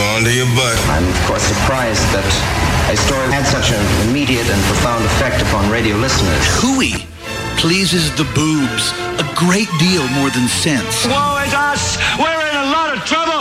going to your butt. I'm, of course, surprised that a story had such an immediate and profound effect upon radio listeners. Hooey pleases the boobs a great deal more than sense. Woe is us! We're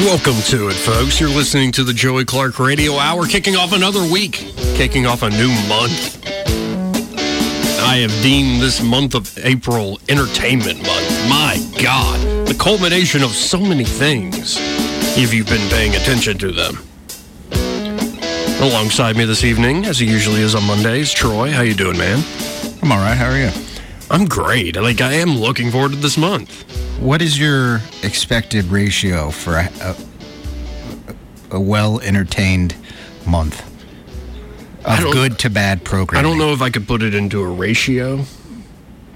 Welcome to it, folks. You're listening to the Joey Clark Radio Hour, kicking off another week, kicking off a new month. I have deemed this month of April Entertainment Month. My God, the culmination of so many things, if you've been paying attention to them. Alongside me this evening, as he usually is on Mondays, Troy. How you doing, man? I'm all right. How are you? I'm great. Like I am looking forward to this month. What is your expected ratio for a, a, a well entertained month of good to bad programming? I don't know if I could put it into a ratio.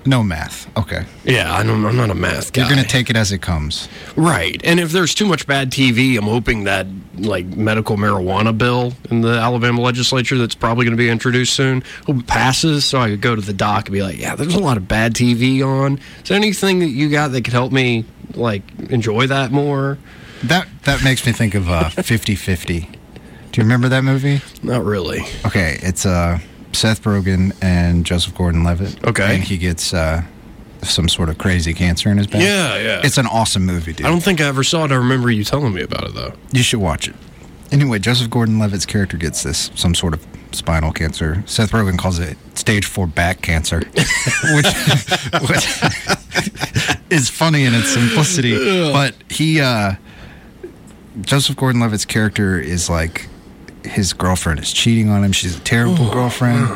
No math. Okay. Yeah, I don't, I'm not a math guy. You're going to take it as it comes. Right. And if there's too much bad TV, I'm hoping that like medical marijuana bill in the Alabama legislature that's probably going to be introduced soon passes so I could go to the doc and be like, yeah, there's a lot of bad TV on. Is there anything that you got that could help me like enjoy that more? That that makes me think of uh 50-50. Do you remember that movie? Not really. Okay, it's uh Seth Rogen and Joseph Gordon-Levitt. Okay. And he gets uh some sort of crazy cancer in his back. Yeah, yeah. It's an awesome movie, dude. I don't think I ever saw it. I remember you telling me about it though. You should watch it. Anyway, Joseph Gordon-Levitt's character gets this some sort of spinal cancer. Seth Rogen calls it stage four back cancer, which, which is funny in its simplicity. But he, uh, Joseph Gordon-Levitt's character is like his girlfriend is cheating on him. She's a terrible girlfriend.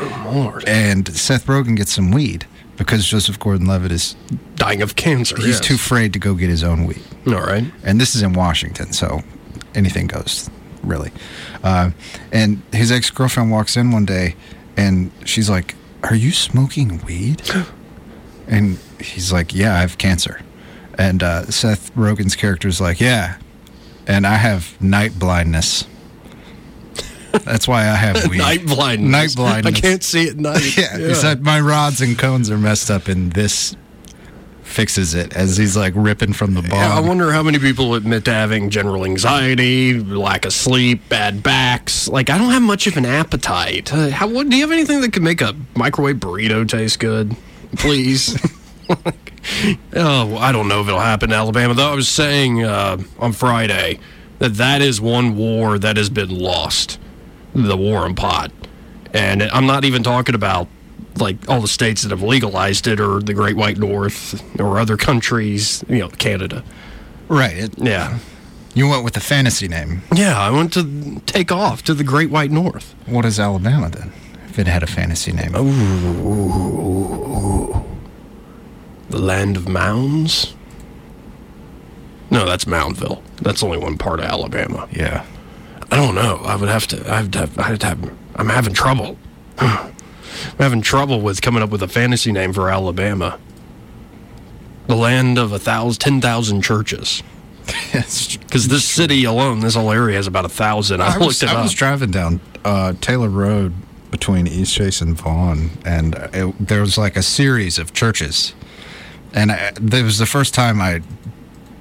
And Seth Rogen gets some weed because Joseph Gordon-Levitt is Dying of cancer. he's yes. too afraid to go get his own weed. All right. And this is in Washington, so anything goes, really. Uh, and his ex girlfriend walks in one day and she's like, Are you smoking weed? and he's like, Yeah, I have cancer. And uh, Seth Rogen's character is like, Yeah. And I have night blindness. That's why I have weed. Night blindness. Night blindness. I can't see at night. Yeah, he said my rods and cones are messed up, and this fixes it. As he's like ripping from the Yeah, I wonder how many people admit to having general anxiety, lack of sleep, bad backs. Like, I don't have much of an appetite. Uh, how, what, do you have anything that could make a microwave burrito taste good? Please. oh, I don't know if it'll happen in Alabama. Though I was saying uh, on Friday that that is one war that has been lost the war on pot. And I'm not even talking about like all the states that have legalized it or the Great White North or other countries, you know, Canada. right. It, Yeah. you went with the fantasy name. Yeah, I went to take off to the Great White North. What is Alabama then? If it had a fantasy name. The land of mounds? No, that's Moundville. That's only one part of Alabama. Yeah. I don't know. I would have to. I would have. I'd have. I'm having trouble. I'm having trouble with coming up with a fantasy name for Alabama. The land of a thousand, ten thousand churches. Because this city alone, this whole area has about a thousand. I, I looked was, it I up. was driving down uh, Taylor Road between East Chase and Vaughn, and it, there was like a series of churches. And I, it was the first time I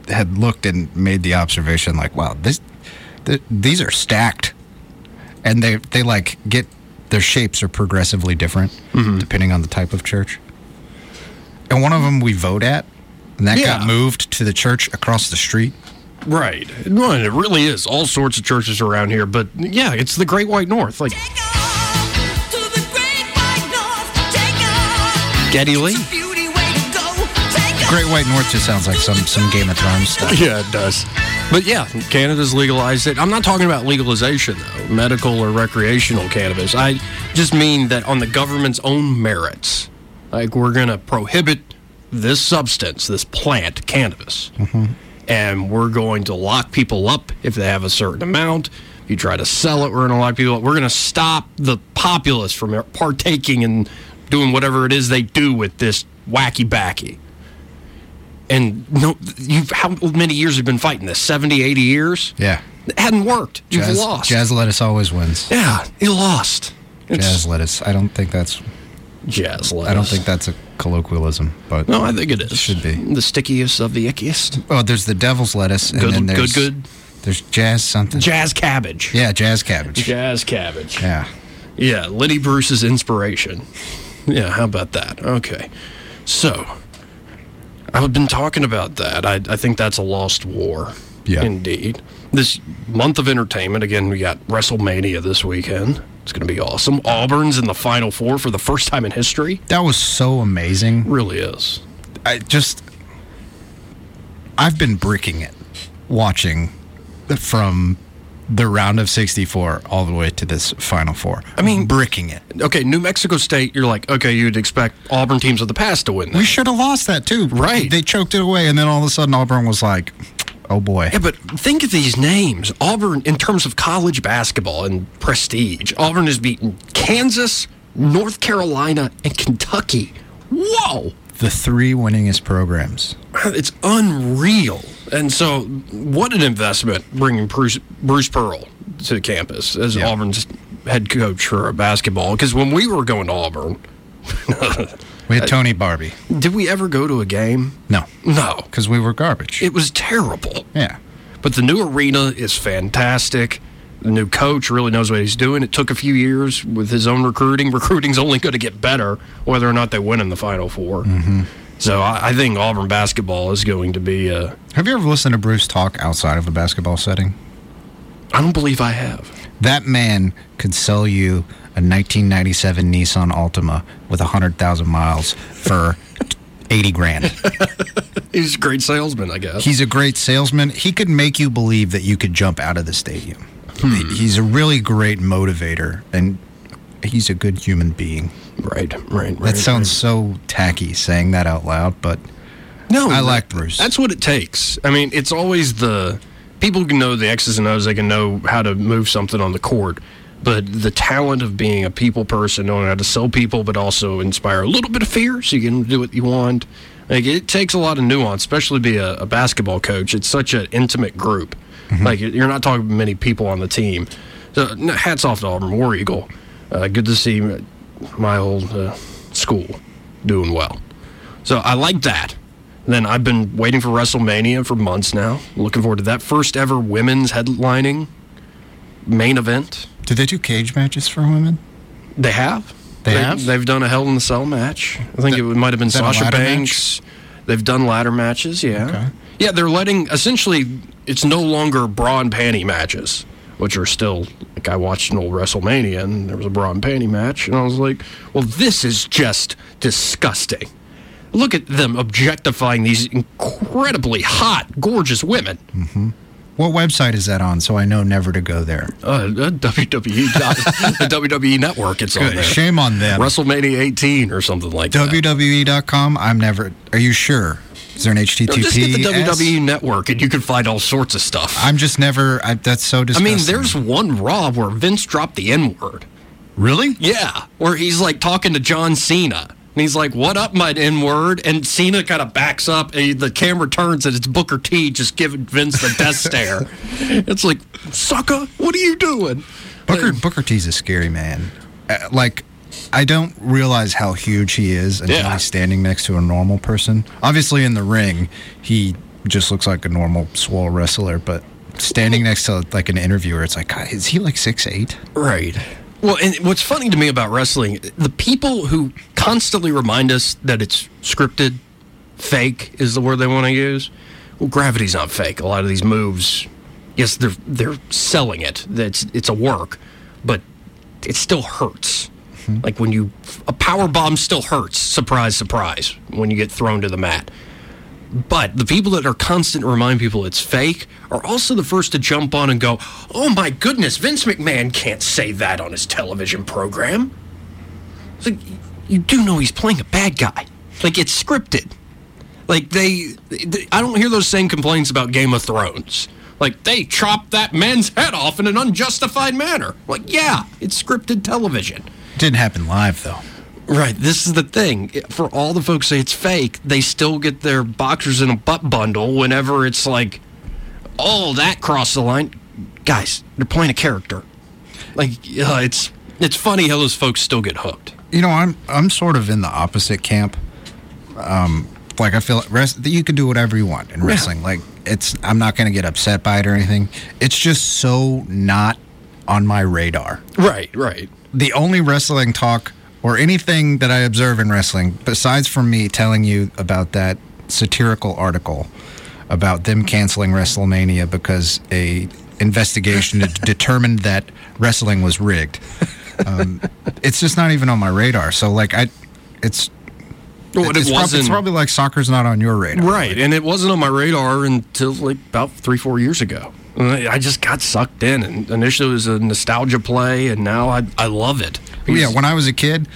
had looked and made the observation, like, wow, this, th- these are stacked, and they they like get their shapes are progressively different Mm-hmm. depending on the type of church. And one of them we vote at, and that Yeah. got moved to the church across the street. Right. No, it really is. All sorts of churches around here, but yeah, it's the Great White North. Like Geddy Lee. Great White North just sounds like some some Game of Thrones stuff. Yeah, it does. But yeah, Canada's legalized it. I'm not talking about legalization, though, medical or recreational cannabis. I just mean that on the government's own merits. Like, we're going to prohibit this substance, this plant, cannabis. Mm-hmm. And we're going to lock people up if they have a certain amount. If you try to sell it, we're going to lock people up. We're going to stop the populace from partaking and doing whatever it is they do with this wacky backy. And no, you've how many years have you been fighting this? 70, 80 years? Yeah. It hadn't worked. You've Jazz, lost. Jazz lettuce always wins. Yeah, you lost. It's Jazz lettuce. I don't think that's. jazz lettuce. I don't think that's a colloquialism, but No, I think it is. Should be. The stickiest of the ickiest. Oh, there's the devil's lettuce, and Good, then good, there's good. There's jazz something. Jazz cabbage. yeah, jazz cabbage. Jazz cabbage. Yeah. Yeah, Lenny Bruce's inspiration. Yeah, how about that? Okay. So, I've been talking about that. I, I think that's a lost war. Yeah. Indeed. This month of entertainment, again, we got WrestleMania this weekend. It's going to be awesome. Auburn's in the Final Four for the first time in history. That was so amazing. Really is. I just I've been bricking it watching from the round of 64 all the way to this final four. I mean- bricking it. Okay, New Mexico State, you're like, okay, you'd expect Auburn teams of the past to win that. We should have lost that too. Right. They choked it away and then all of a sudden Auburn was like, "Oh boy." Yeah, but think of these names. Auburn, in terms of college basketball and prestige, Auburn has beaten Kansas, North Carolina, and Kentucky. Whoa! The three winningest programs. It's unreal. And so, what an investment bringing Bruce, Bruce Pearl to campus as Yeah. Auburn's head coach for basketball. Because when we were going to Auburn, We had Tony Barbee. did we ever go to a game? No, No. because we were garbage. It was terrible. yeah. But the new arena is fantastic. The new coach really knows what he's doing. It took a few years with his own recruiting. Recruiting's only going to get better whether or not they win in the Final 4 Mm-hmm. So I, I think Auburn basketball is going to be. Uh, Have you ever listened to Bruce talk outside of a basketball setting? I don't believe I have. That man could sell you a 1997 Nissan Altima with 100,000 miles for 80 grand. He's a great salesman, I guess. He's a great salesman. He could make you believe that you could jump out of the stadium. He's a really great motivator and he's a good human being. Right, right, right. That sounds so tacky saying that out loud, but No, I like Bruce. That's what it takes. I mean, it's always the people can know the X's and O's. They can know how to move something on the court, but the talent of being a people person, knowing how to sell people, but also inspire a little bit of fear, so you can do what you want. Like it takes a lot of nuance, especially to be a, a basketball coach. It's such an intimate group. Like you're not talking to many people on the team. So hats off to Auburn War Eagle. Uh, good to see my old uh, school doing well. So I like that. Then I've been waiting for WrestleMania for months now. Looking forward to that first ever women's headlining main event. do they do cage matches for women? They have. They have? They've done a Hell in the Cell match. I think it might have been is that a Sasha Banks. They've done ladder matches. Yeah. Okay. Yeah, they're letting essentially. It's no longer bra and panty matches, which are still like I watched an old WrestleMania and there was a bra and panty match, and I was like, well, this is just disgusting. Look at them objectifying these incredibly hot, gorgeous women. What website is that on so I know never to go there? Uh, uh, WWE, the WWE Network. It's on Good. there. Shame on them. WrestleMania 18 or something like WWE. that. WWE.com. I'm never. Are you sure? Is there an No, HTTP? just get the WWE Network, and you can find all sorts of stuff. I'm just never. I, that's so disgusting. I mean, there's one Raw where Vince dropped the N word. really. Yeah, where he's like talking to John Cena. And he's like, "What up, my N word?" And Cena kind of backs up, and the camera turns, and it's Booker T just giving Vince the death stare. It's like, "Sucker, what are you doing?" Booker Booker T's a scary man. Uh, like, I don't realize how huge he is until Yeah. he's standing next to a normal person. Obviously, in the ring, he just looks like a normal swole wrestler, but standing next to like an interviewer, it's like, God, is he like six eight? Right. Well, and what's funny to me about wrestling, the people who constantly remind us that it's scripted, fake is the word they want to use. Well, gravity's not fake. A lot of these moves, yes, they're they're selling it. That's it's a work, but it still hurts. Mm-hmm. Like when you a power bomb still hurts. Surprise, surprise. When you get thrown to the mat. But the people that are constant to remind people it's fake are also the first to jump on and go, "Oh my goodness, Vince McMahon can't say that on his television program." It's like you do know he's playing a bad guy. Like it's scripted. Like they, they I don't hear those same complaints about Game of Thrones. Like they chopped that man's head off in an unjustified manner. Like, yeah, it's scripted television. Didn't happen live though. Right. This is the thing. For all the folks say it's fake, they still get their boxers in a butt bundle whenever it's like, oh, that crossed the line. Guys, they're playing a character. Like, uh, it's it's funny how those folks still get hooked. You know, I'm I'm sort of in the opposite camp. Um, like I feel rest, that you can do whatever you want in wrestling. Like it's I'm not going to get upset by it or anything. It's just so not on my radar. Right, right. The only wrestling talk or anything that I observe in wrestling, besides from me telling you about that satirical article about them canceling WrestleMania because a investigation determined that wrestling was rigged. Um, it's just not even on my radar. So like I, it's Well, it it's, prob- wasn't it's probably like soccer's not on your radar. right, and it wasn't on my radar until like about three, four years ago. I just got sucked in, and initially it was a nostalgia play, and now I I love it. Well, yeah, when I was a kid,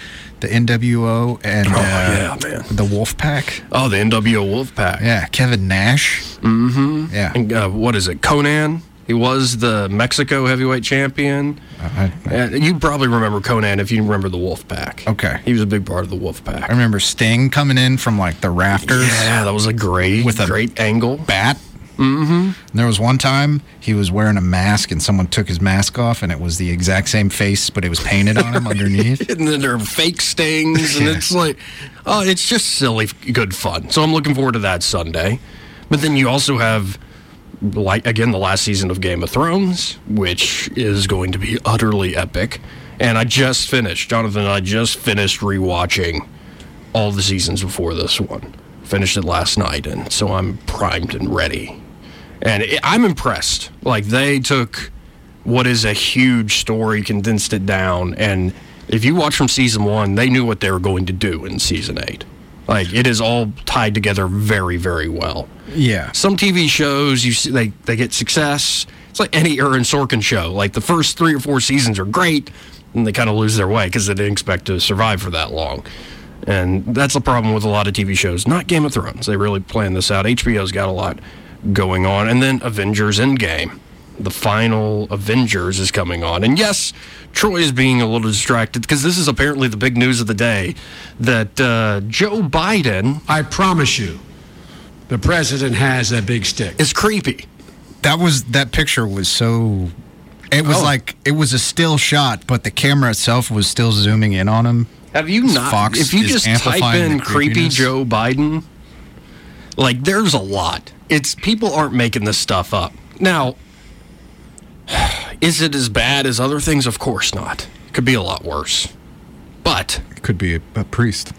the NWO and Oh, uh, yeah, man. the Wolf Pack. Oh, the NWO Wolfpack. Yeah, Kevin Nash. Mm-hmm. Yeah. And, uh, what is it? Konnan. He was the Mexico heavyweight champion. I, I- Uh, you probably remember Konnan if you remember the Wolfpack. Okay. He was a big part of the Wolfpack. I remember Sting coming in from like the rafters Yeah, that was a great, With a- great angle. bat. Mm-hmm. There was one time he was wearing a mask and someone took his mask off and it was the exact same face, but it was painted on him underneath. And then there are fake stings, and Yeah. it's like, oh, it's just silly, good fun. So I'm looking forward to that Sunday. But then you also have, like again, the last season of Game of Thrones, which is going to be utterly epic. And I just finished, Jonathan. and I just finished rewatching all the seasons before this one. Finished it last night, and so I'm primed and ready. And it, I'm impressed. Like they took what is a huge story, condensed it down, and if you watch from season one, they knew what they were going to do in season eight. Like it is all tied together very, very well. Yeah. Some TV shows you see they they get success. It's like any Aaron Sorkin show. Like the first three or four seasons are great, and they kind of lose their way because they didn't expect to survive for that long. And that's the problem with a lot of TV shows. Not Game of Thrones. They really plan this out. HBO's got a lot going on, and then Avengers Endgame. The final Avengers is coming on, and yes, Troy is being a little distracted because this is apparently the big news of the day that uh, Joe Biden I promise you, the president has that big stick. It's creepy. That was that picture was so it was Oh. like it was a still shot, but the camera itself was still zooming in on him. Have you not? Fox if you just type in creepy. Joe Biden, like there's a lot. It's people aren't making this stuff up. Now, is it as bad as other things? Of course not. It could be a lot worse. But it Could be a, a priest.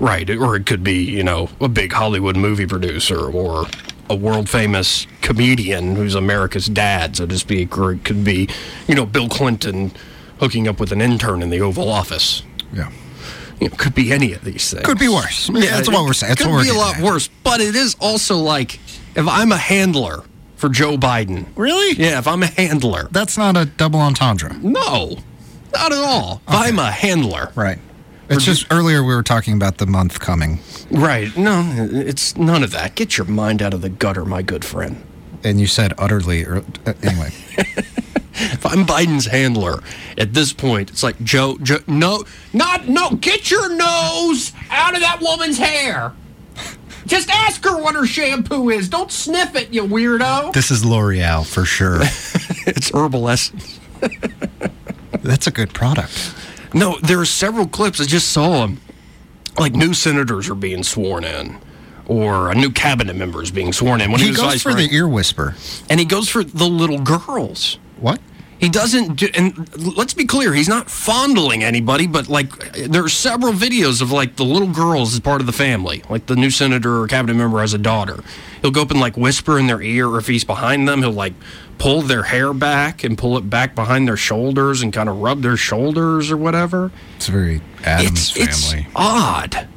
right, or it could be you know a big Hollywood movie producer or a world famous comedian who's America's dad, so to speak, or it could be you know Bill Clinton hooking up with an intern in the Oval Office. Yeah. You know, could be any of these things. Could be worse. Yeah, that's what we're saying. That's could be a lot at. worse, but it is also like if I'm a handler for Joe Biden. Really? Yeah, if I'm a handler. That's not a double entendre. No, not at all. If I'm a handler. Right. It's just earlier we were talking about the month coming, Right. No, it's none of that. Get your mind out of the gutter, my good friend. and you said utterly. Or, uh, anyway, If I'm Biden's handler at this point, it's like Joe, Joe, no, not no. Get your nose out of that woman's hair. Just ask her what her shampoo is. Don't sniff it, you weirdo. this is L'Oreal for sure. It's herbal essence. That's a good product. No, there are several clips. I just saw them. Like new senators are being sworn in, or a new cabinet member is being sworn in. When he, He goes for the ear whisper. and he goes for the little girls. What? He doesn't do, and let's be clear, he's not fondling anybody, but like there are several videos of like the little girls as part of the family. Like the new senator or cabinet member has a daughter. He'll go up and like whisper in their ear, or if he's behind them, he'll like pull their hair back and pull it back behind their shoulders and kind of rub their shoulders or whatever. It's very Adams it's, it's odd.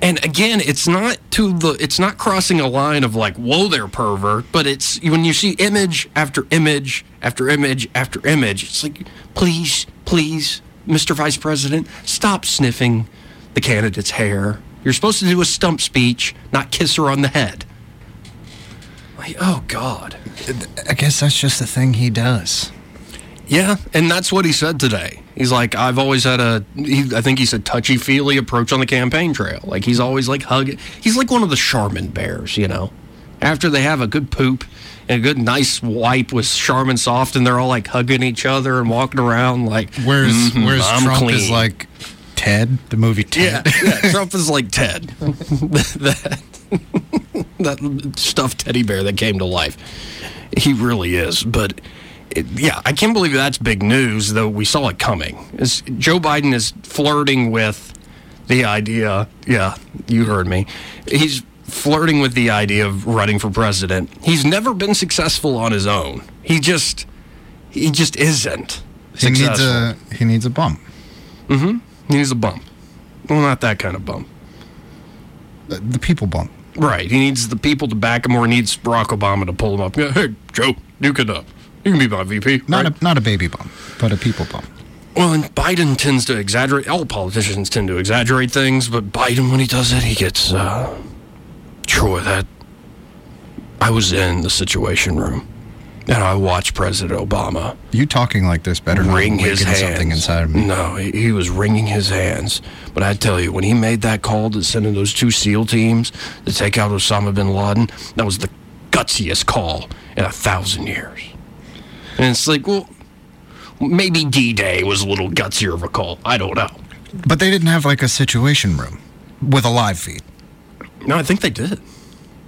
And again, it's not to the it's not crossing a line of like, whoa there, pervert, but it's when you see image after image after image after image, it's like, please, please, Mr. Vice President, stop sniffing the candidate's hair. You're supposed to do a stump speech, not kiss her on the head. oh God. I guess that's just the thing he does. Yeah, and that's what he said today. He's like, I've always had a, he, I think he said touchy feely approach on the campaign trail. Like he's always like hugging. He's like one of the Charmin bears, you know. After they have a good poop and a good nice wipe with Charmin Soft, and they're all like hugging each other and walking around like, Whereas, "Mhm, whereas I'm Trump clean." is like Ted, the movie Yeah, Ted. yeah, Trump is like Ted, that, that stuffed teddy bear that came to life. He really is. But it, yeah, I can't believe that's big news, though we saw it coming. Is Joe Biden is flirting with the idea. Yeah, you heard me. He's flirting with the idea of running for president. He's never been successful on his own. He just, he just isn't. he needs a he needs a bump. Hmm. He needs a bump. Well, not that kind of bump. The, the people bump. Right. He needs the people to back him, or he needs Barack Obama to pull him up. Hey, Joe, duke it up. You can be my VP. Not right? a not a baby bump, but a people bump. well, and Biden tends to exaggerate. All politicians tend to exaggerate things, but Biden, when he does it, he gets. Uh, Troy, that I was in the Situation Room, and I watched President Obama You talking like this better wring his hands. something inside of me. No, he, he was wringing his hands. But I tell you, when he made that call to send in those two SEAL teams to take out Osama bin Laden, that was the gutsiest call in a thousand years. And it's like, well, maybe D-Day was a little gutsier of a call. I don't know. But they didn't have like a situation room with a live feed. No, I think they did.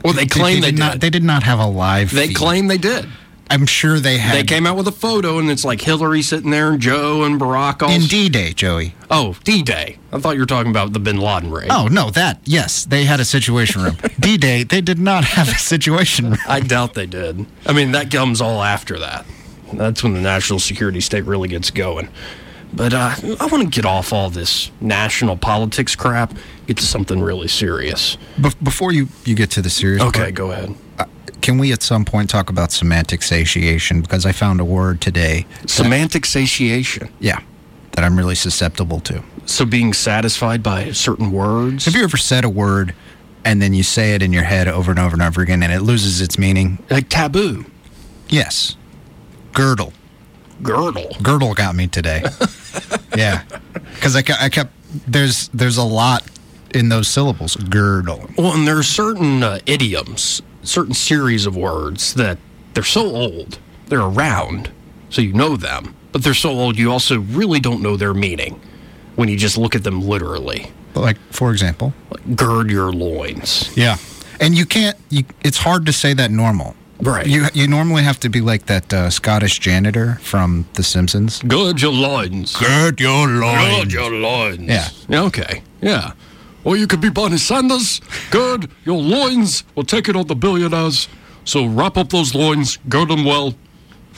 Well, they claim they, did did. not. They did not have a live. Feed. They feed. claim they did. I'm sure they had. They came out with a photo, and it's like Hillary sitting there, and Joe and Barack all. in D-Day, Joey. oh, D-Day. I thought you were talking about the Bin Laden raid. Oh no, that yes, they had a situation room. D-Day, they did not have a situation room. I doubt they did. I mean, that comes all after that. That's when the national security state really gets going. But uh, I want to get off all this national politics crap, get to something really serious. Be- before you you get to the serious. Okay, part, go ahead. Can we at some point talk about semantic satiation? Because I found a word today. Semantic satiation. Yeah, that I'm really susceptible to. So being satisfied by certain words. Have you ever said a word and then you say it in your head over and over and over again and it loses its meaning? like taboo, Yes. Girdle. girdle. Girdle got me today. yeah. Because I, I kept there's there's a lot in those syllables. Girdle. Well, and there are certain uh, idioms, certain series of words that they're so old, they're around, so you know them, but they're so old you also really don't know their meaning when you just look at them literally. Like for example. Like, gird your loins. Yeah. And you can't. You, it's hard to say that normal. Right. You you normally have to be like that uh, Scottish janitor from The Simpsons. Gird your loins. Gird your loins. Gird your loins. Yeah. Okay. Yeah. Or you could be Bernie Sanders. Gird your loins. We'll take it on the billionaires. So wrap up those loins, gird them well.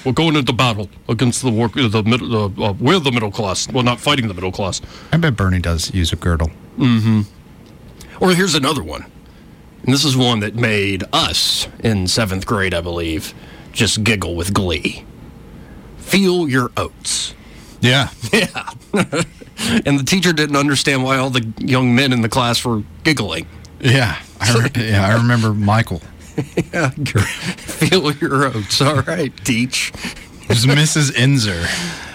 We're going into battle against the work, the middle. Uh, uh, we're the middle class. We're not fighting the middle class. I bet Bernie does use a girdle. Mm-hmm. Or here's another one. And this is one that made us in seventh grade, I believe, just giggle with glee. Feel your oats. Yeah. Yeah. and the teacher didn't understand why all the young men in the class were giggling. Yeah. I re- yeah. I remember Michael. Yeah. Feel your oats. All right, teach. It was Mrs. Inzer.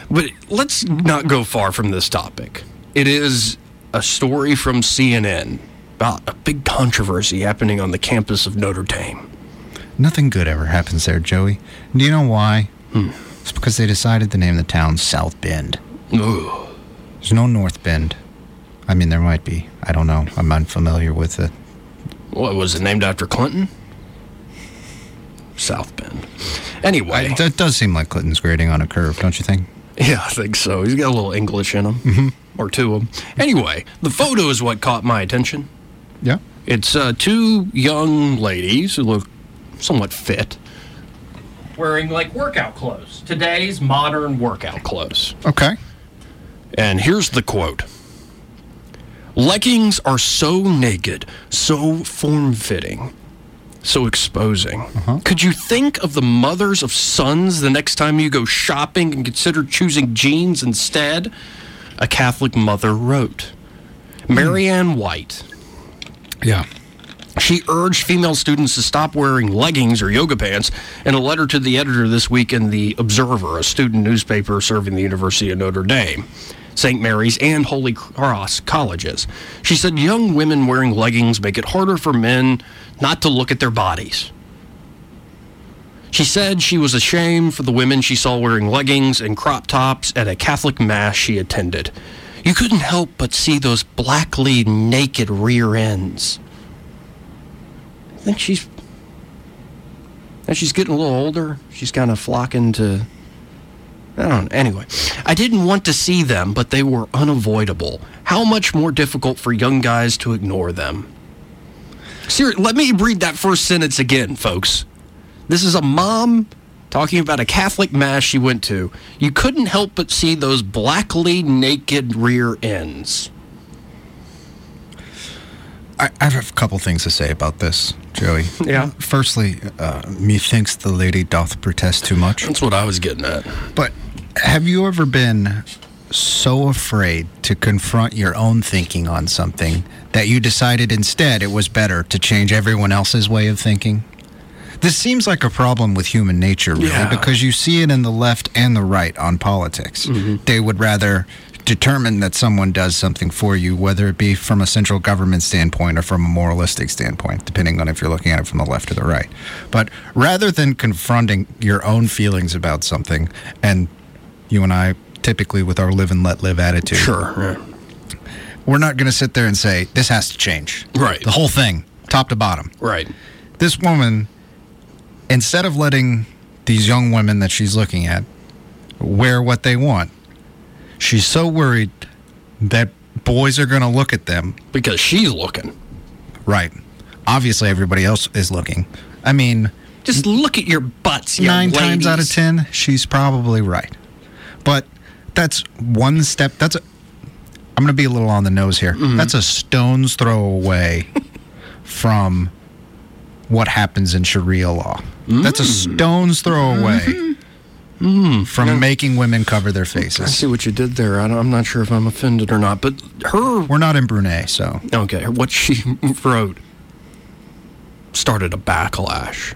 But let's not go far from this topic. It is a story from CNN about a big controversy happening on the campus of Notre Dame. Nothing good ever happens there, Joey. Do you know why? Hmm. It's because they decided to name the town South Bend. Ooh. There's no North Bend. I mean, there might be. I don't know. I'm unfamiliar with it. What was it named after Clinton? South Bend. Anyway, I, that does seem like Clinton's grading on a curve, don't you think? yeah, I think so. He's got a little English in him, or two of them. Anyway, the photo is what caught my attention. Yeah. It's uh, two young ladies who look somewhat fit, wearing like workout clothes. Today's modern workout clothes. Okay. And here's the quote Leggings are so naked, so form fitting, so exposing. Could you think of the mothers of sons the next time you go shopping and consider choosing jeans instead? A Catholic mother wrote. Marianne White. Yeah. She urged female students to stop wearing leggings or yoga pants in a letter to the editor this week in The Observer, a student newspaper serving the University of Notre Dame. St. Mary's, and Holy Cross colleges. She said young women wearing leggings make it harder for men not to look at their bodies. She said she was ashamed for the women she saw wearing leggings and crop tops at a Catholic mass she attended. You couldn't help but see those blackly naked rear ends. I think she's as she's getting a little older, she's kind of flocking to I don't know. Anyway, I didn't want to see them, but they were unavoidable. How much more difficult for young guys to ignore them? Seriously, let me read that first sentence again, folks. This is a mom talking about a Catholic mass she went to. You couldn't help but see those blackly naked rear ends. I, I have a couple things to say about this, Joey. Yeah. Firstly, uh, methinks the lady doth protest too much. That's what I was getting at. But have you ever been so afraid to confront your own thinking on something that you decided instead it was better to change everyone else's way of thinking? This seems like a problem with human nature, really, Yeah. because you see it in the left and the right on politics. Mm-hmm. They would rather determine that someone does something for you, whether it be from a central government standpoint or from a moralistic standpoint, depending on if you're looking at it from the left or the right. But rather than confronting your own feelings about something, and you and I typically with our live and let live attitude, Sure. Yeah. we're not going to sit there and say, this has to change. Right. The whole thing, top to bottom Right. this woman, instead of letting these young women that she's looking at wear what they want, she's so worried that boys are going to look at them. Because she's looking. Right. Obviously, everybody else is looking. I mean, Just look at your butts, you nine times out of ten, she's probably right. But that's one step. That's a. I'm going to be a little on the nose here. Mm-hmm. That's a stone's throw away from what happens in Sharia law. That's a Mm. stone's throw away Mm-hmm. from making women cover their faces. I see what you did there. I don't, I'm not sure if I'm offended or not, but her We're not in Brunei, so Okay, what she wrote started a backlash.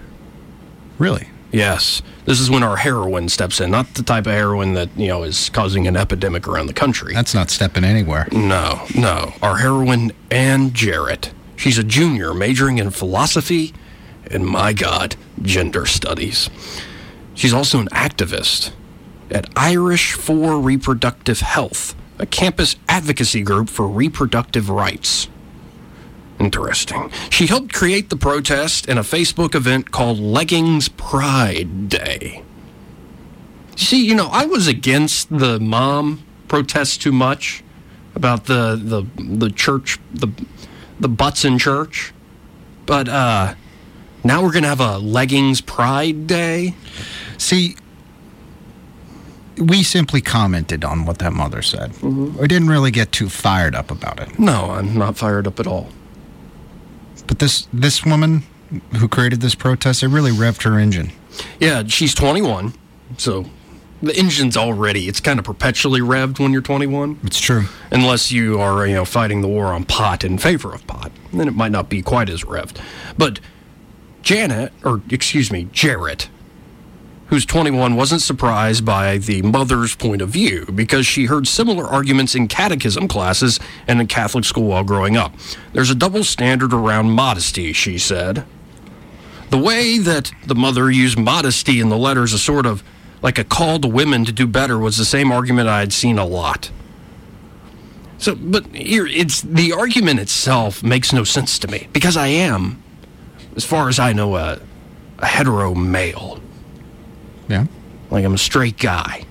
really. Yes. This is when our heroine steps in, not the type of heroine that, you know, is causing an epidemic around the country. That's not stepping anywhere. No, no. Our heroine, Ann Jarrett. She's a junior majoring in philosophy and, my God, gender studies. She's also an activist at Irish for Reproductive Health, a campus advocacy group for reproductive rights. Interesting. She helped create the protest in a Facebook event called Leggings Pride Day. See, you know, I was against the mom protests too much about the the the church the the butts in church. But uh now we're going to have a leggings pride day. See, we simply commented on what that mother said. Mm-hmm. We didn't really get too fired up about it. No, I'm not fired up at all. But this this woman who created this protest, it really revved her engine. Yeah, she's 21. So the engine's already it's kind of perpetually revved when you're 21. It's true. unless you are you know fighting the war on pot in favor of pot then it might not be quite as revved but janet or excuse me jarrett who's 21 wasn't surprised by the mother's point of view because she heard similar arguments in catechism classes and in catholic school while growing up there's a double standard around modesty she said the way that the mother used modesty in the letters as sort of like a call to women to do better was the same argument I had seen a lot. So, but here, it's the argument itself makes no sense to me because I am, as far as I know, a, a hetero male. Yeah. Like I'm a straight guy.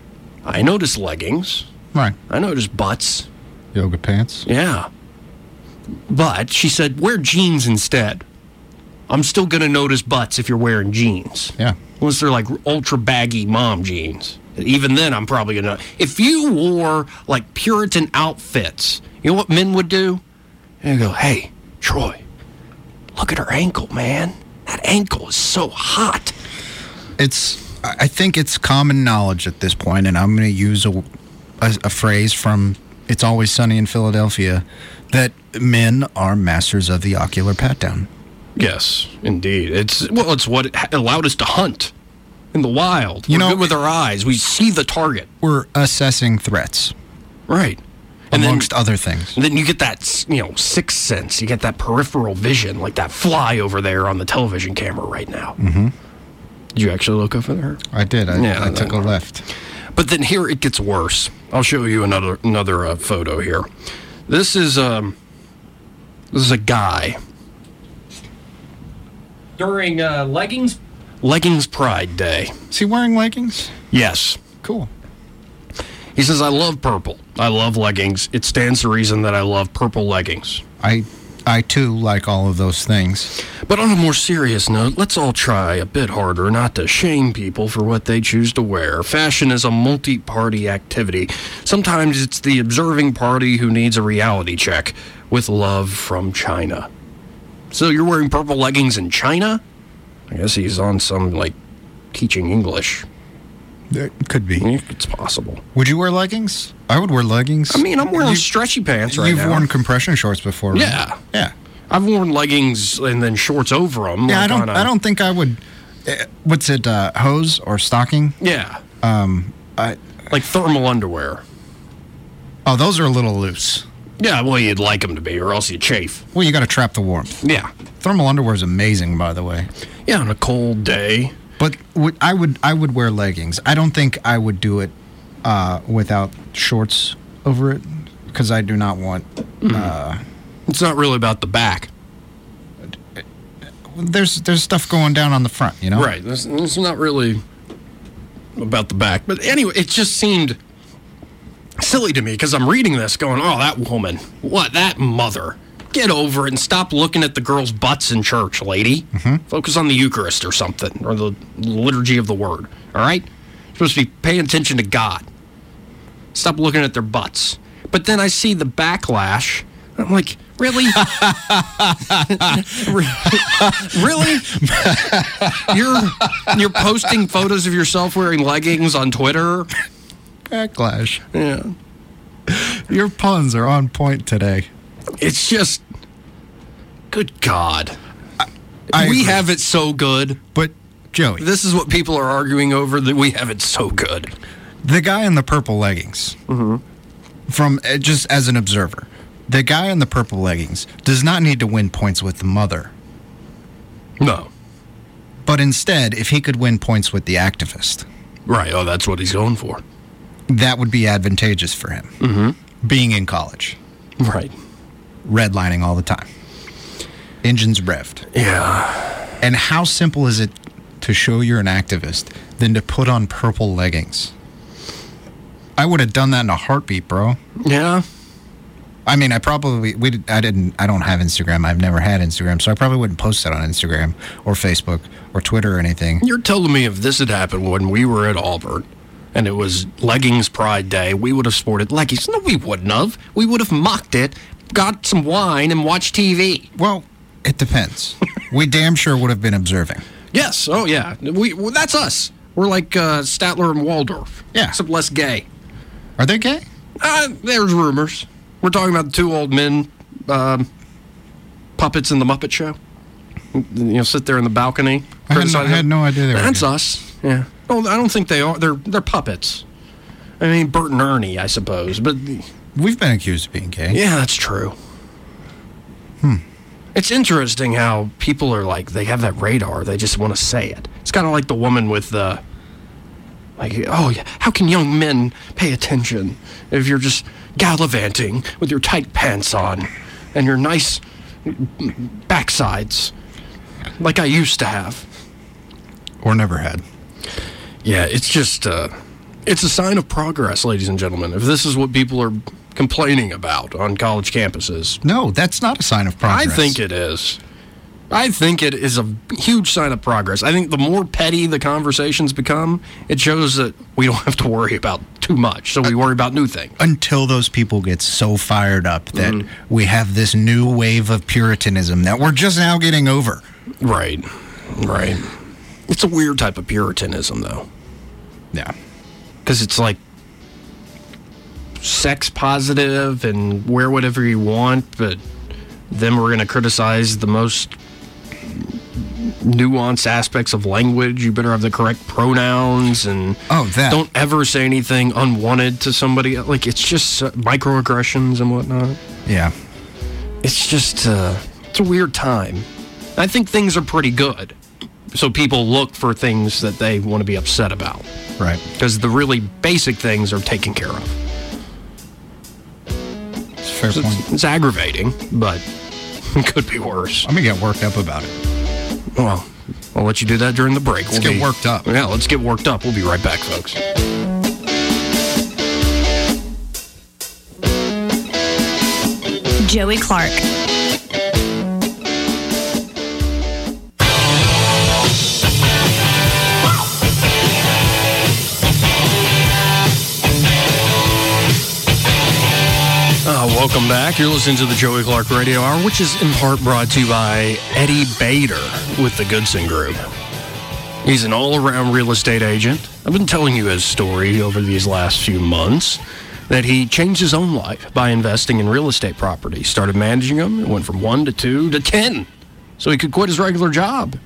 I notice leggings. Right. I notice butts. Yoga pants. Yeah. But she said, wear jeans instead. I'm still going to notice butts if you're wearing jeans. Yeah. Unless they're like ultra baggy mom jeans. Even then, I'm probably going to. If you wore like Puritan outfits, you know what men would do? And go, hey, Troy, look at her ankle, man. That ankle is so hot. It's I I think it's common knowledge at this point, and I'm going to use a, a, a phrase from It's Always Sunny in Philadelphia that men are masters of the ocular pat down. Yes, indeed. It's well, it's what allowed us to hunt in the wild. You We're know- good with our eyes. We see the target. We're assessing threats, Right. And amongst then, other things. and then you get that, you know, sixth sense. You get that peripheral vision, like that fly over there on the television camera right now. Mm-hmm. Did you actually look over there? I did. I, Yeah, I took a left. But then here it gets worse. I'll show you another another uh, photo here. This is um this is a guy during uh, leggings leggings Pride Day. Is he wearing leggings? Yes. Cool. He says I love purple. I love leggings. It stands to reason that I love purple leggings. I, I too like all of those things. But on a more serious note, let's all try a bit harder not to shame people for what they choose to wear. Fashion is a multi party activity. Sometimes it's the observing party who needs a reality check with love from China. So you're wearing purple leggings in China? I guess he's on some, like, teaching English. It could be. It's possible. Would you wear leggings? I would wear leggings. I mean, I'm wearing You- stretchy pants right You've now. worn compression shorts before, right? Yeah. Yeah. I've worn leggings and then shorts over them. Yeah, I don't. I don't think I would. eh, What's it? Uh, hose or stocking? Yeah, Um, I. like thermal underwear. Oh, those are a little loose. Yeah, well, you'd like them to be, or else you chafe. Well, you got to trap the warmth. Yeah, Thermal underwear is amazing, by the way. yeah, on a cold day. But would, I would. I would wear leggings. I don't think I would do it uh, without shorts over it because I do not want. It's not really about the back, There's there's stuff going down on the front. You know. right? It's, it's not really about the back, but anyway, it just seemed silly to me because I'm reading this, going, "Oh, that woman, what that mother." Get over it and stop looking at the girls' butts in church, lady. Mm-hmm. Focus on the Eucharist or something, or the liturgy of the Word. All right, You're supposed to be paying attention to God. Stop looking at their butts. But then I see the backlash. I'm like, really? really? You're you're posting photos of yourself wearing leggings on Twitter? Backlash. Yeah. Your puns are on point today. It's just good God. I we agree. have it so good. But Joey, This is what people are arguing over that we have it so good. the guy in the purple leggings, from uh, just as an observer, the guy in the purple leggings does not need to win points with the mother. No. But instead, if he could win points with the activist, Right. Oh, that's what he's going for. that would be advantageous for him. Mm-hmm. Being in college, Right. Redlining all the time, engines revved. Yeah. And how simple is it to show you're an activist than to put on purple leggings? I would have done that in a heartbeat, bro. Yeah. I mean, I probably we I didn't I don't have Instagram. I've never had Instagram, so I probably wouldn't post that on Instagram or Facebook or Twitter or anything. You're telling me if this had happened when we were at Auburn and it was leggings pride day, we would have sported leggings. No, we wouldn't have. We would have mocked it, got some wine, and watched TV. Well, it depends. we damn sure would have been observing. Yes. Oh, yeah. We well, That's us. We're like uh, Statler and Waldorf. Yeah. Except less gay. Are they gay? Uh, there's rumors. We're talking about the two old men um, puppets in the Muppet Show. You know, sit there in the balcony. I had no, I had no idea they were That's us. Yeah. Well, I don't think they are. They're they're puppets. I mean, Bert and Ernie, I suppose. But We've been accused of being gay. yeah, that's true. Hmm. It's interesting how people are like they have that radar. They just want to say it. It's kind of like the woman with the. Like, oh, yeah, how can young men pay attention if you're just gallivanting with your tight pants on and your nice backsides like I used to have? Or never had. Yeah, it's just uh, it's a sign of progress, ladies and gentlemen. If this is what people are complaining about on college campuses, No, that's not a sign of progress. I think it is. I think it is a huge sign of progress. I think the more petty the conversations become, it shows that we don't have to worry about too much. So we worry about new things. until those people get so fired up that Mm-hmm. we have this new wave of puritanism that we're just now getting over. Right. Right. It's a weird type of puritanism, though, Yeah. because it's like sex positive and wear whatever you want, but then we're going to criticize the most nuanced aspects of language. You better have the correct pronouns and Oh, that. don't ever say anything unwanted to somebody. Like it's just uh, microaggressions and whatnot. Yeah. It's just uh, it's a weird time. I think things are pretty good, so people look for things that they want to be upset about Right. because the really basic things are taken care of. It's fair So point. it's, it's aggravating, but it could be worse. I'm gonna get worked up about it. Well, I'll let you do that during the break. Let's get worked up. Yeah, let's get worked up. We'll be right back, folks. Joey Clark. Welcome back. You're listening to the Joey Clark Radio Hour, which is in part brought to you by Eddie Bader with the Goodson Group. He's an all around real estate agent. I've been telling you his story over these last few months that he changed his own life by investing in real estate properties. Started managing them, it went from one to two to ten, so he could quit his regular job.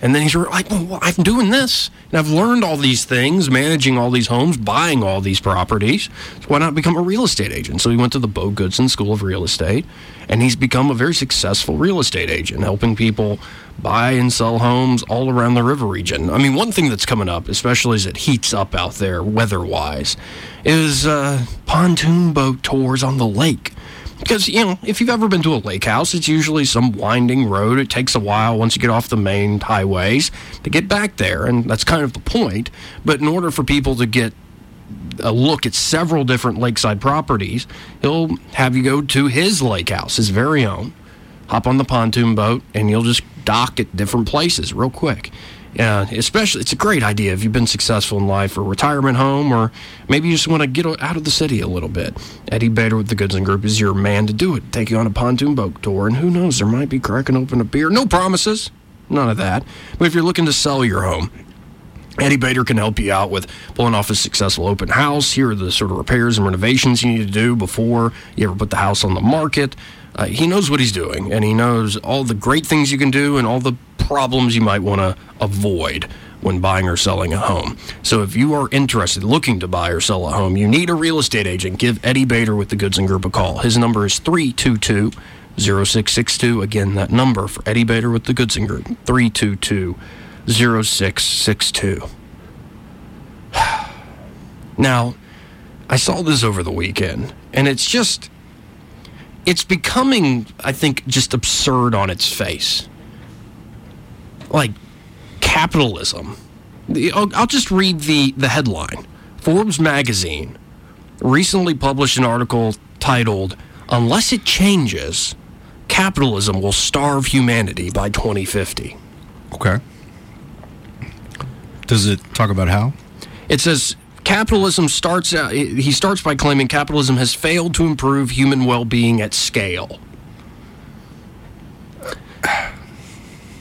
And then he's like, well, I'm doing this. And I've learned all these things, managing all these homes, buying all these properties. So why not become a real estate agent? So he went to the Bo Goodson School of Real Estate, and he's become a very successful real estate agent, helping people buy and sell homes all around the river region. I mean, one thing that's coming up, especially as it heats up out there weather wise, is uh, pontoon boat tours on the lake. Because, you know, if you've ever been to a lake house, it's usually some winding road. It takes a while once you get off the main highways to get back there, and that's kind of the point. But in order for people to get a look at several different lakeside properties, he'll have you go to his lake house, his very own, hop on the pontoon boat, and you'll just dock at different places real quick. Yeah, especially it's a great idea if you've been successful in life or retirement home, or maybe you just want to get out of the city a little bit. Eddie Bader with the Goodson Group is your man to do it. Take you on a pontoon boat tour, and who knows, there might be cracking open a beer. No promises, none of that. But if you're looking to sell your home, Eddie Bader can help you out with pulling off a successful open house. Here are the sort of repairs and renovations you need to do before you ever put the house on the market. Uh, he knows what he's doing, and he knows all the great things you can do and all the problems you might want to avoid when buying or selling a home. So if you are interested, looking to buy or sell a home, you need a real estate agent, give Eddie Bader with the Goodson Group a call. His number is 322 0662. Again, that number for Eddie Bader with the Goodson Group, 322 0662. Now, I saw this over the weekend, and it's just, it's becoming, I think, just absurd on its face. Like capitalism. I'll, I'll just read the, the headline. Forbes magazine recently published an article titled, Unless It Changes, Capitalism Will Starve Humanity by 2050. Okay. Does it talk about how? It says capitalism starts uh, out, he starts by claiming capitalism has failed to improve human well-being at scale.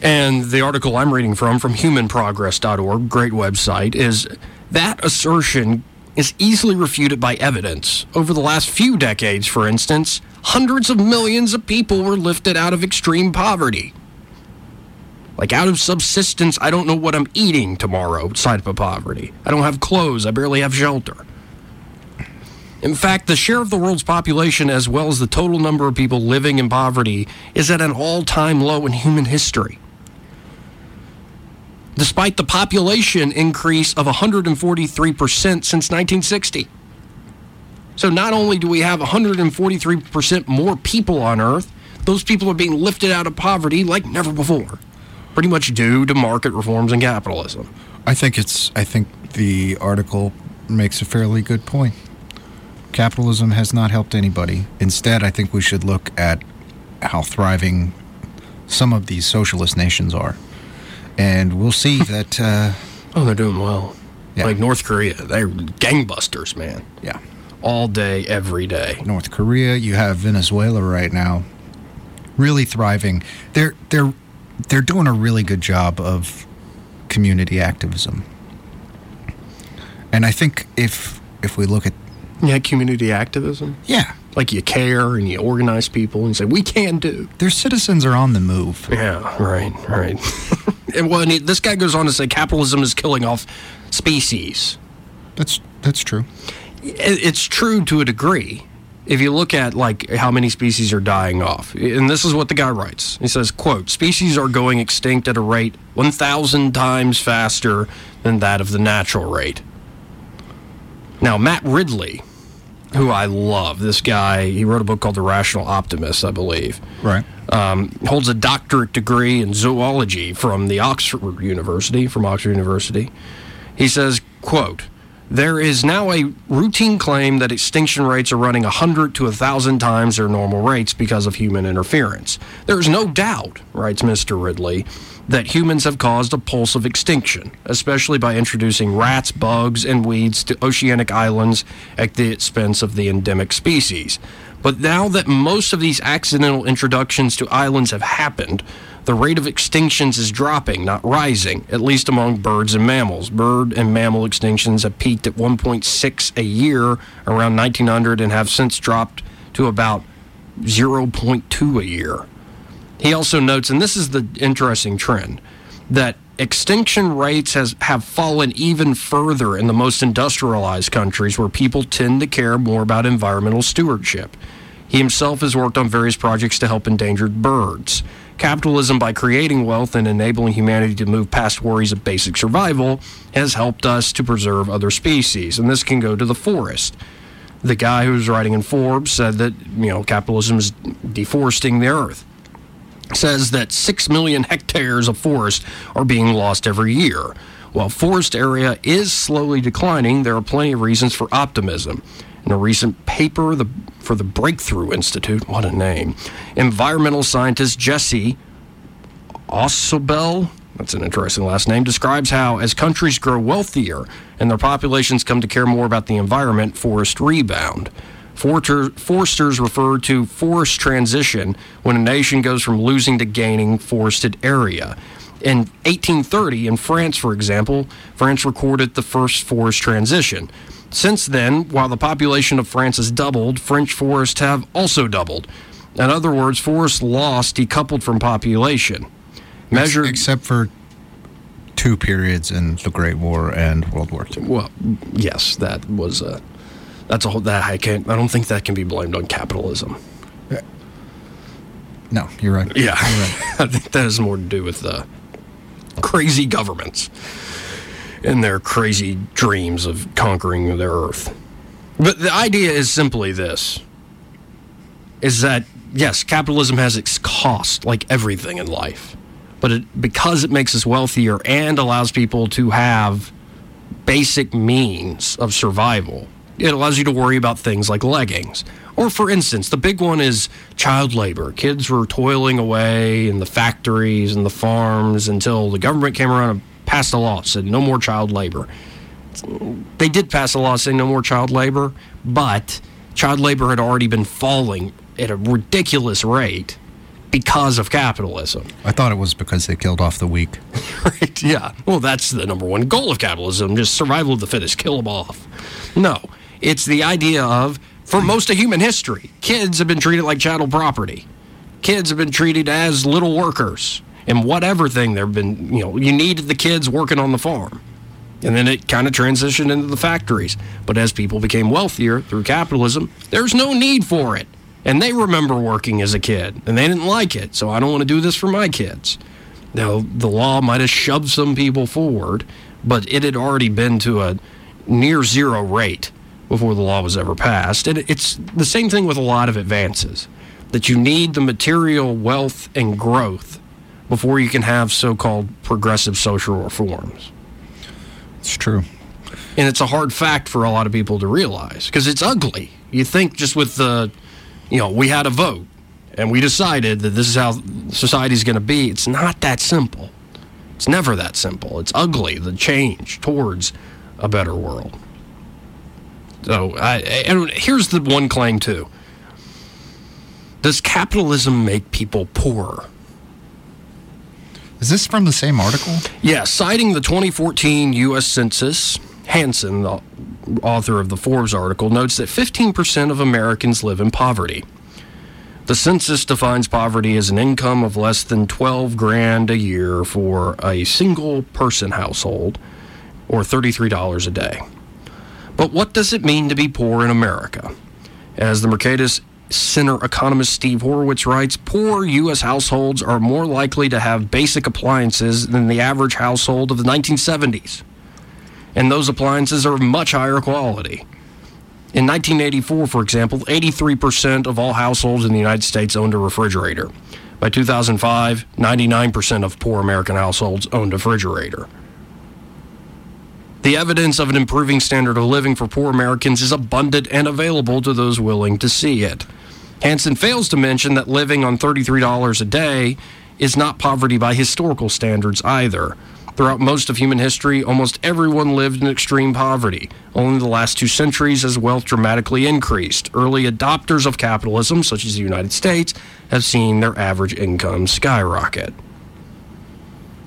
And the article I'm reading from from humanprogress.org, great website, is that assertion is easily refuted by evidence. Over the last few decades, for instance, hundreds of millions of people were lifted out of extreme poverty. Like out of subsistence, I don't know what I'm eating tomorrow, side of poverty. I don't have clothes, I barely have shelter. In fact, the share of the world's population, as well as the total number of people living in poverty, is at an all time low in human history. Despite the population increase of 143% since 1960. So, not only do we have 143% more people on Earth, those people are being lifted out of poverty like never before pretty much due to market reforms and capitalism. I think it's. I think the article makes a fairly good point. Capitalism has not helped anybody. Instead, I think we should look at how thriving some of these socialist nations are, and we'll see that. Uh, Oh, they're doing well. Yeah. Like North Korea, they're gangbusters, man. yeah, All day, every day. North Korea. You have Venezuela right now, really thriving. They're they're they're doing a really good job of community activism, and I think if if we look at Yeah, community activism. yeah Like you care and you organize people and say, we can do. Their citizens are on the move. Yeah, right, right. and well, and he- this guy goes on to say capitalism is killing off species. That's that's true. It- It's true to a degree. If you look at like how many species are dying off, and this is what the guy writes. He says, "quote Species are going extinct at a rate 1,000 times faster than that of the natural rate." Now, Matt Ridley, who I love, this guy, he wrote a book called The Rational Optimist, I believe Right. um, holds a doctorate degree in zoology from the Oxford University, from Oxford University. He says, quote, there is now a routine claim that extinction rates are running 100 to 1,000 times their normal rates because of human interference. There is no doubt, writes Mr. Ridley, that humans have caused a pulse of extinction, especially by introducing rats, bugs, and weeds to oceanic islands at the expense of the endemic species. But now that most of these accidental introductions to islands have happened, the rate of extinctions is dropping, not rising, at least among birds and mammals. Bird and mammal extinctions have peaked at 1.6 a year around 1900 and have since dropped to about 0.2 a year. He also notes, and this is the interesting trend, that extinction rates has, have fallen even further in the most industrialized countries where people tend to care more about environmental stewardship. He himself has worked on various projects to help endangered birds. Capitalism, by creating wealth and enabling humanity to move past worries of basic survival, has helped us to preserve other species. And this can go to the forest. The guy who was writing in Forbes said that, you know, capitalism is deforesting the earth says that 6 million hectares of forest are being lost every year. While forest area is slowly declining, there are plenty of reasons for optimism. In a recent paper the, for the Breakthrough Institute, what a name, environmental scientist Jesse Ausubel, that's an interesting last name, describes how as countries grow wealthier and their populations come to care more about the environment, forests rebound. Forter, foresters refer to forest transition when a nation goes from losing to gaining forested area. In 1830, in France, for example, France recorded the first forest transition. Since then, while the population of France has doubled, French forests have also doubled. In other words, forest loss decoupled from population. Measured, except for two periods in the Great War and World War II. well, yes, that was a. That's a whole. That I can't. I don't think that can be blamed on capitalism. Uh, no, you're right. Yeah, I think that has more to do with the crazy governments and their crazy dreams of conquering their Earth. But the idea is simply this: is that yes, capitalism has its cost, like everything in life, but it, because it makes us wealthier and allows people to have basic means of survival. It allows you to worry about things like leggings. Or, for instance, the big one is child labor. Kids were toiling away in the factories and the farms until the government came around and passed a law that said no more child labor. They did pass a law saying no more child labor, but child labor had already been falling at a ridiculous rate because of capitalism. I thought it was because they killed off the weak. Right, yeah. Well, that's the number one goal of capitalism just survival of the fittest, kill them off. No, it's the idea of, for most of human history, kids have been treated like chattel property. Kids have been treated as little workers. And whatever thing they've been, you know, you needed the kids working on the farm. And then it kind of transitioned into the factories. But as people became wealthier through capitalism, there's no need for it. And they remember working as a kid, and they didn't like it. So I don't want to do this for my kids. Now, the law might have shoved some people forward, but it had already been to a near zero rate before the law was ever passed. And it's the same thing with a lot of advances that you need the material wealth and growth before you can have so called progressive social reforms. It's true. And it's a hard fact for a lot of people to realize because it's ugly. You think just with the, you know, we had a vote and we decided that this is how society's going to be. It's not that simple. It's never that simple. It's ugly, the change towards a better world. So, I, and here's the one claim, too Does capitalism make people poorer? Is this from the same article? Yeah, citing the 2014 U.S. Census, Hansen, the author of the Forbes article, notes that 15% of Americans live in poverty. The census defines poverty as an income of less than 12 grand a year for a single person household or $33 a day. But what does it mean to be poor in America? As the Mercatus Center economist Steve Horwitz writes, poor U.S. households are more likely to have basic appliances than the average household of the 1970s. And those appliances are of much higher quality. In 1984, for example, 83% of all households in the United States owned a refrigerator. By 2005, 99% of poor American households owned a refrigerator. The evidence of an improving standard of living for poor Americans is abundant and available to those willing to see it. Hansen fails to mention that living on $33 a day is not poverty by historical standards either. Throughout most of human history, almost everyone lived in extreme poverty. Only the last two centuries has wealth dramatically increased. Early adopters of capitalism, such as the United States, have seen their average income skyrocket.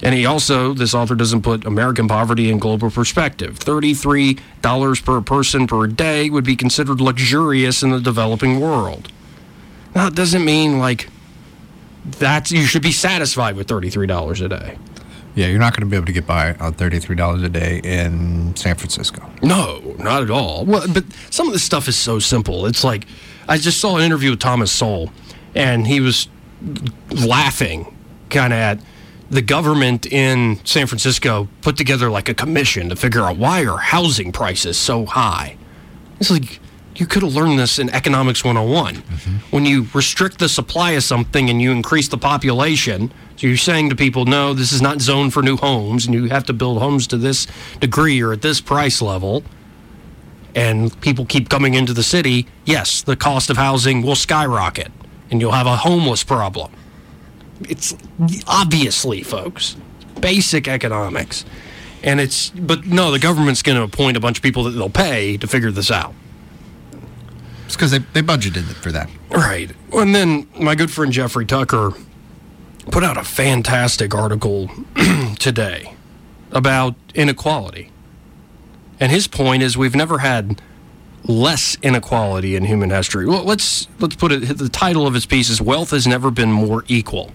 And he also, this author doesn't put American poverty in global perspective. $33 per person per day would be considered luxurious in the developing world. Now, it doesn't mean like that's you should be satisfied with $33 a day. Yeah, you're not going to be able to get by on $33 a day in San Francisco. No, not at all. Well, but some of this stuff is so simple. It's like I just saw an interview with Thomas Sowell, and he was laughing kind of at the government in San Francisco put together like a commission to figure out why are housing prices so high. It's like you could have learned this in economics 101 mm-hmm. when you restrict the supply of something and you increase the population so you're saying to people no this is not zoned for new homes and you have to build homes to this degree or at this price level and people keep coming into the city yes the cost of housing will skyrocket and you'll have a homeless problem it's obviously folks basic economics and it's but no the government's going to appoint a bunch of people that they'll pay to figure this out it's because they, they budgeted for that. Right. And then my good friend Jeffrey Tucker put out a fantastic article today about inequality. And his point is we've never had less inequality in human history. Well, let's let's put it the title of his piece is wealth has never been more equal.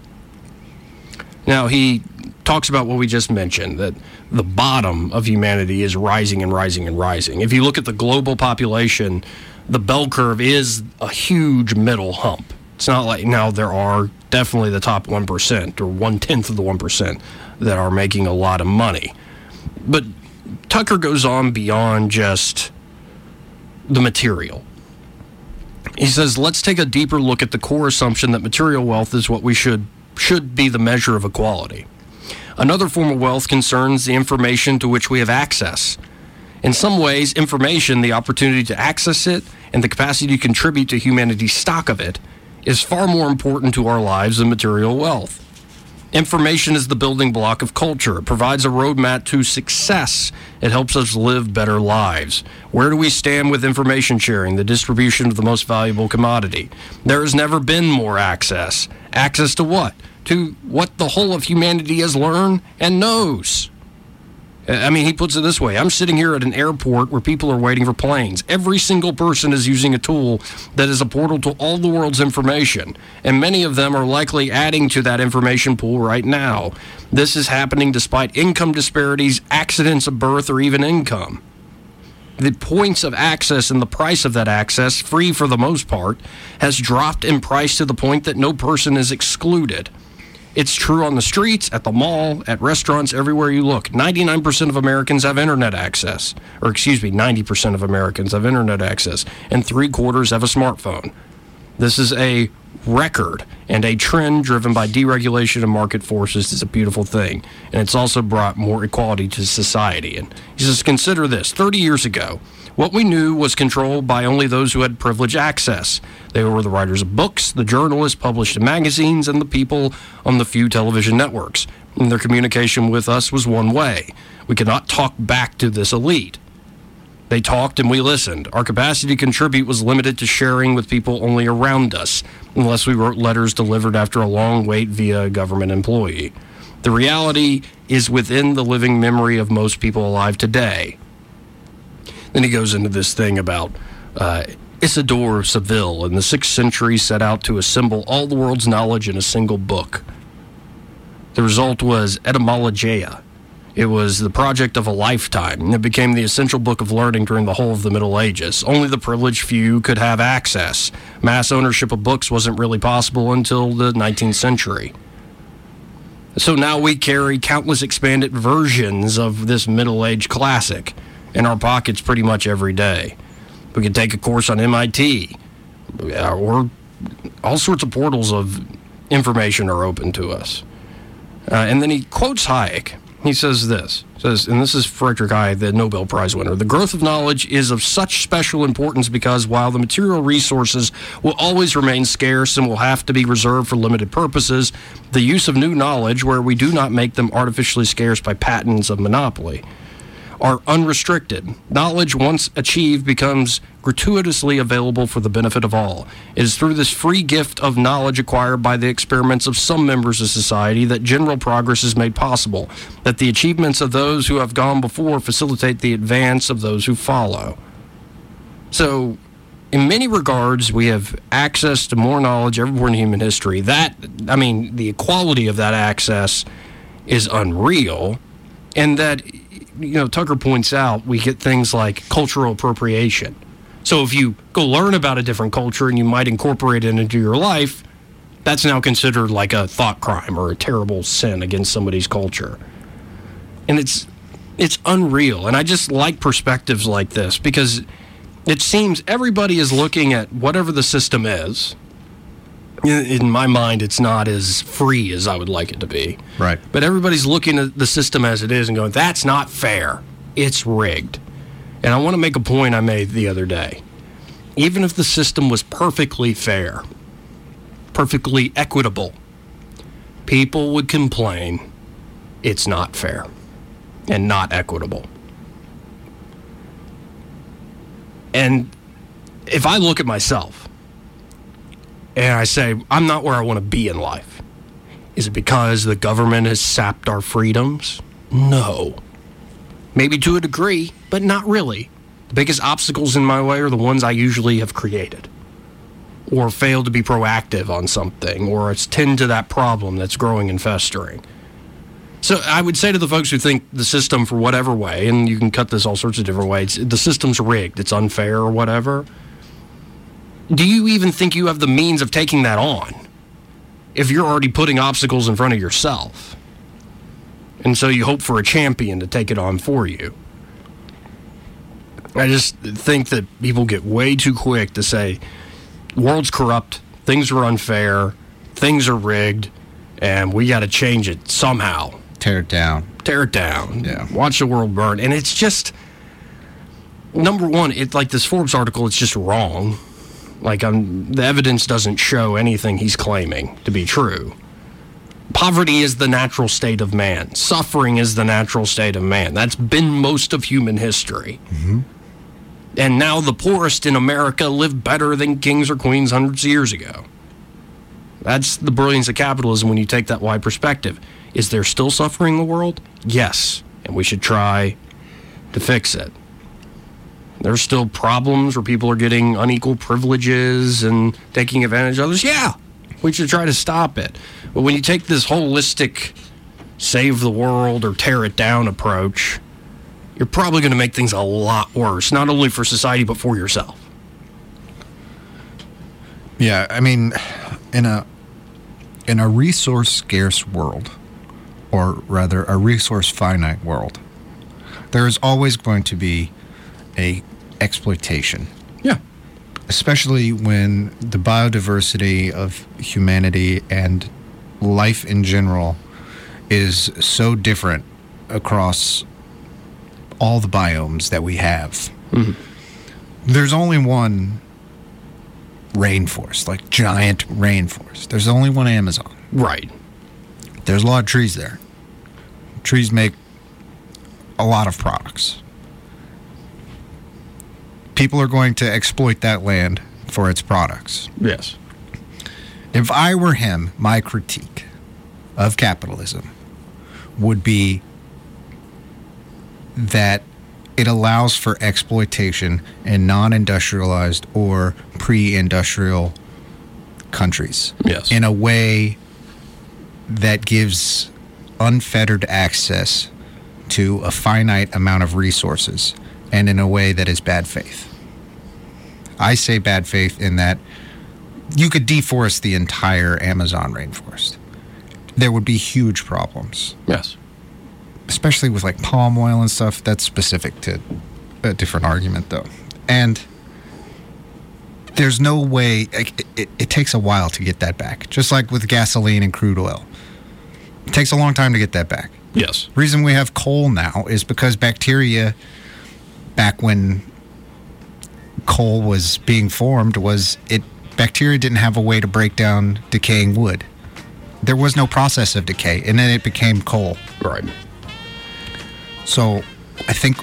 Now, he talks about what we just mentioned that the bottom of humanity is rising and rising and rising. If you look at the global population, the bell curve is a huge middle hump. It's not like now there are definitely the top 1% or one tenth of the 1% that are making a lot of money. But Tucker goes on beyond just the material. He says, let's take a deeper look at the core assumption that material wealth is what we should should be the measure of equality. Another form of wealth concerns the information to which we have access. In some ways, information, the opportunity to access it, and the capacity to contribute to humanity's stock of it, is far more important to our lives than material wealth. Information is the building block of culture. It provides a roadmap to success. It helps us live better lives. Where do we stand with information sharing, the distribution of the most valuable commodity? There has never been more access. Access to what? To what the whole of humanity has learned and knows. I mean, he puts it this way I'm sitting here at an airport where people are waiting for planes. Every single person is using a tool that is a portal to all the world's information, and many of them are likely adding to that information pool right now. This is happening despite income disparities, accidents of birth, or even income. The points of access and the price of that access, free for the most part, has dropped in price to the point that no person is excluded. It's true on the streets, at the mall, at restaurants, everywhere you look. 99% of Americans have internet access. Or, excuse me, 90% of Americans have internet access, and three quarters have a smartphone. This is a record and a trend driven by deregulation and market forces is a beautiful thing. And it's also brought more equality to society. And he says, consider this 30 years ago, what we knew was controlled by only those who had privileged access. They were the writers of books, the journalists published in magazines, and the people on the few television networks. And their communication with us was one way. We could not talk back to this elite. They talked and we listened. Our capacity to contribute was limited to sharing with people only around us, unless we wrote letters delivered after a long wait via a government employee. The reality is within the living memory of most people alive today. Then he goes into this thing about uh, Isidore of Seville in the sixth century set out to assemble all the world's knowledge in a single book. The result was Etymologia. It was the project of a lifetime, and it became the essential book of learning during the whole of the Middle Ages. Only the privileged few could have access. Mass ownership of books wasn't really possible until the 19th century. So now we carry countless expanded versions of this Middle Age classic in our pockets pretty much every day. We can take a course on MIT, or all sorts of portals of information are open to us. Uh, and then he quotes Hayek. He says this says, and this is Frederick Hayek, the Nobel Prize winner. The growth of knowledge is of such special importance because while the material resources will always remain scarce and will have to be reserved for limited purposes, the use of new knowledge, where we do not make them artificially scarce by patents of monopoly, are unrestricted. Knowledge, once achieved, becomes gratuitously available for the benefit of all. It is through this free gift of knowledge acquired by the experiments of some members of society that general progress is made possible, that the achievements of those who have gone before facilitate the advance of those who follow. So, in many regards, we have access to more knowledge everywhere in human history. That, I mean, the equality of that access is unreal, and that you know, Tucker points out, we get things like cultural appropriation. So if you go learn about a different culture and you might incorporate it into your life, that's now considered like a thought crime or a terrible sin against somebody's culture. And it's it's unreal. And I just like perspectives like this because it seems everybody is looking at whatever the system is in my mind, it's not as free as I would like it to be. Right. But everybody's looking at the system as it is and going, that's not fair. It's rigged. And I want to make a point I made the other day. Even if the system was perfectly fair, perfectly equitable, people would complain it's not fair and not equitable. And if I look at myself, and I say, I'm not where I want to be in life. Is it because the government has sapped our freedoms? No. Maybe to a degree, but not really. The biggest obstacles in my way are the ones I usually have created or failed to be proactive on something or it's attend to that problem that's growing and festering. So I would say to the folks who think the system, for whatever way, and you can cut this all sorts of different ways, the system's rigged, it's unfair or whatever do you even think you have the means of taking that on if you're already putting obstacles in front of yourself? And so you hope for a champion to take it on for you. I just think that people get way too quick to say, world's corrupt, things are unfair, things are rigged, and we got to change it somehow. Tear it down. Tear it down. Yeah. Watch the world burn. And it's just, number one, it like this Forbes article, it's just wrong. Like, um, the evidence doesn't show anything he's claiming to be true. Poverty is the natural state of man. Suffering is the natural state of man. That's been most of human history. Mm-hmm. And now the poorest in America live better than kings or queens hundreds of years ago. That's the brilliance of capitalism when you take that wide perspective. Is there still suffering in the world? Yes. And we should try to fix it. There's still problems where people are getting unequal privileges and taking advantage of others. Yeah, we should try to stop it. But when you take this holistic save the world or tear it down approach, you're probably going to make things a lot worse, not only for society, but for yourself. Yeah, I mean, in a in a resource scarce world, or rather a resource finite world, there is always going to be a exploitation. Yeah. Especially when the biodiversity of humanity and life in general is so different across all the biomes that we have. Mm-hmm. There's only one rainforest, like giant rainforest. There's only one Amazon. Right. There's a lot of trees there. Trees make a lot of products people are going to exploit that land for its products. Yes. If I were him, my critique of capitalism would be that it allows for exploitation in non-industrialized or pre-industrial countries. Yes. In a way that gives unfettered access to a finite amount of resources and in a way that is bad faith. I say bad faith in that you could deforest the entire Amazon rainforest. There would be huge problems, Yes. especially with like palm oil and stuff. That's specific to a different argument, though. And there's no way, like, it, it, it takes a while to get that back, just like with gasoline and crude oil. It takes a long time to get that back. Yes. reason we have coal now is because bacteria back when coal was being formed was it bacteria didn't have a way to break down decaying wood there was no process of decay and then it became coal Right. so i think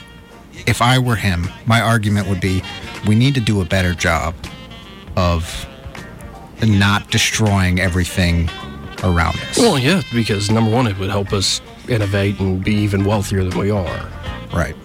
if i were him my argument would be we need to do a better job of not destroying everything around us Well, yeah, because number one, it would help us innovate and be even wealthier than we are. right